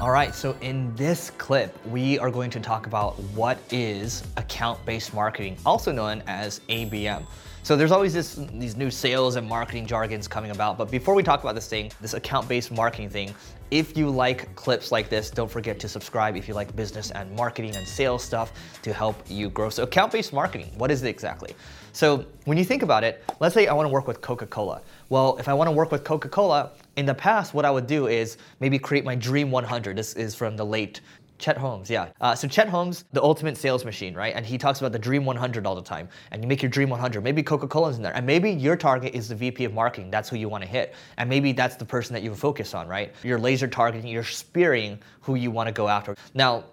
All right, so in this clip, we are going to talk about what is account-based marketing, also known as ABM. So there's always this, these new sales and marketing jargons coming about, but before we talk about this thing, this account-based marketing thing, if you like clips like this, don't forget to subscribe if you like business and marketing and sales stuff to help you grow. So account-based marketing, what is it exactly? So when you think about it, let's say I wanna work with Coca-Cola. Well, if I wanna work with Coca-Cola, in the past, what I would do is maybe create my Dream 100. This is from the late Chet Holmes, yeah. Uh, so Chet Holmes, the ultimate sales machine, right? And he talks about the Dream 100 all the time. And you make your Dream 100. Maybe Coca-Cola's in there. And maybe your target is the VP of marketing. That's who you want to hit. And maybe that's the person that you focus on, right? You're laser targeting, you're spearing who you want to go after. Now,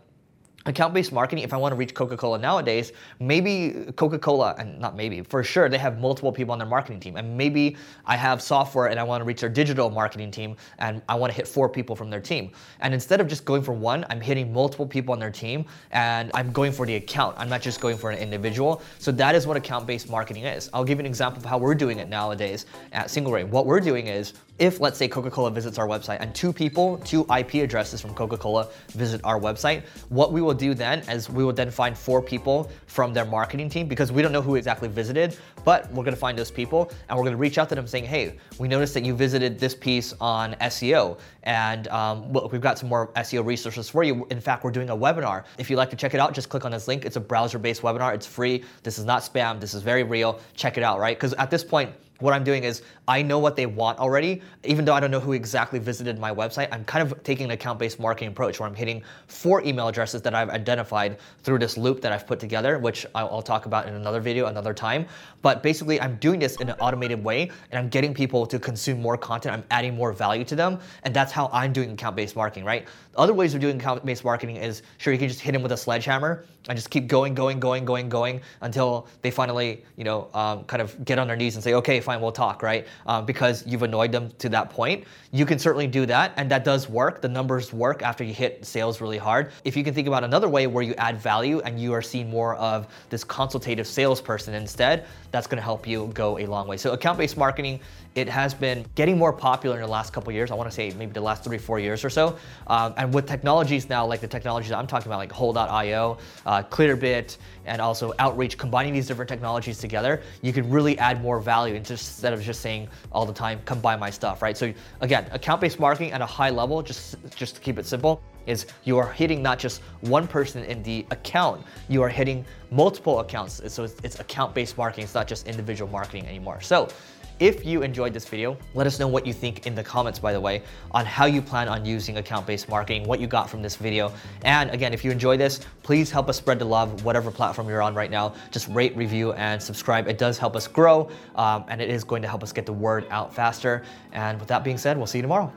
account-based marketing if i want to reach coca-cola nowadays maybe coca-cola and not maybe for sure they have multiple people on their marketing team. And maybe i have software and i want to reach their digital marketing team and i want to hit four people from their team. And instead of just going for one i'm hitting multiple people on their team and i'm going for the account. I'm not just going for an individual. So that is what account-based marketing is. I'll give you an example of how we're doing it nowadays at Single SingleRay what we're doing is if let's say Coca-Cola visits our website and two people, two IP addresses from Coca-Cola visit our website, what we will do then is we will then find four people from their marketing team because we don't know who exactly visited, but we're gonna find those people and we're gonna reach out to them saying, hey, we noticed that you visited this piece on SEO and um, we've got some more SEO resources for you. In fact, we're doing a webinar. If you'd like to check it out, just click on this link. It's a browser-based webinar. It's free. This is not spam. This is very real. Check it out, right? Because at this point, what I'm doing is I know what they want already, even though I don't know who exactly visited my website. I'm kind of taking an account-based marketing approach where I'm hitting four email addresses that I've identified through this loop that I've put together, which I'll talk about in another video another time. But basically, I'm doing this in an automated way, and I'm getting people to consume more content. I'm adding more value to them, and that's how I'm doing account-based marketing, right? Other ways of doing account-based marketing is sure you can just hit them with a sledgehammer and just keep going, going, going, going, going until they finally, you know, um, kind of get on their knees and say, okay, fine, we'll talk, right? Um, because you've annoyed them to that point. You can certainly do that, and that does work. The numbers work after you hit sales really hard. If you can think about another way where you add value and you are seeing more of this consultative salesperson instead, that's gonna help you go a long way. So account-based marketing, it has been getting more popular in the last couple years. I wanna say maybe the last three, four years or so. Um, and with technologies now, like the technologies I'm talking about, like Hull.io, uh, Clearbit, and also Outreach, combining these different technologies together, you can really add more value instead of just saying all the time, come buy my stuff, right? So again, account-based marketing at a high level, just, just to keep it simple, is you are hitting not just one person in the account, you are hitting multiple accounts. So it's, it's account-based marketing, it's not just individual marketing anymore. So if you enjoyed this video, let us know what you think in the comments, by the way, on how you plan on using account-based marketing, what you got from this video. And again, if you enjoy this, please help us spread the love, whatever platform you're on right now. Just rate, review, and subscribe. It does help us grow, um, and it is going to help us get the word out faster. And with that being said, we'll see you tomorrow.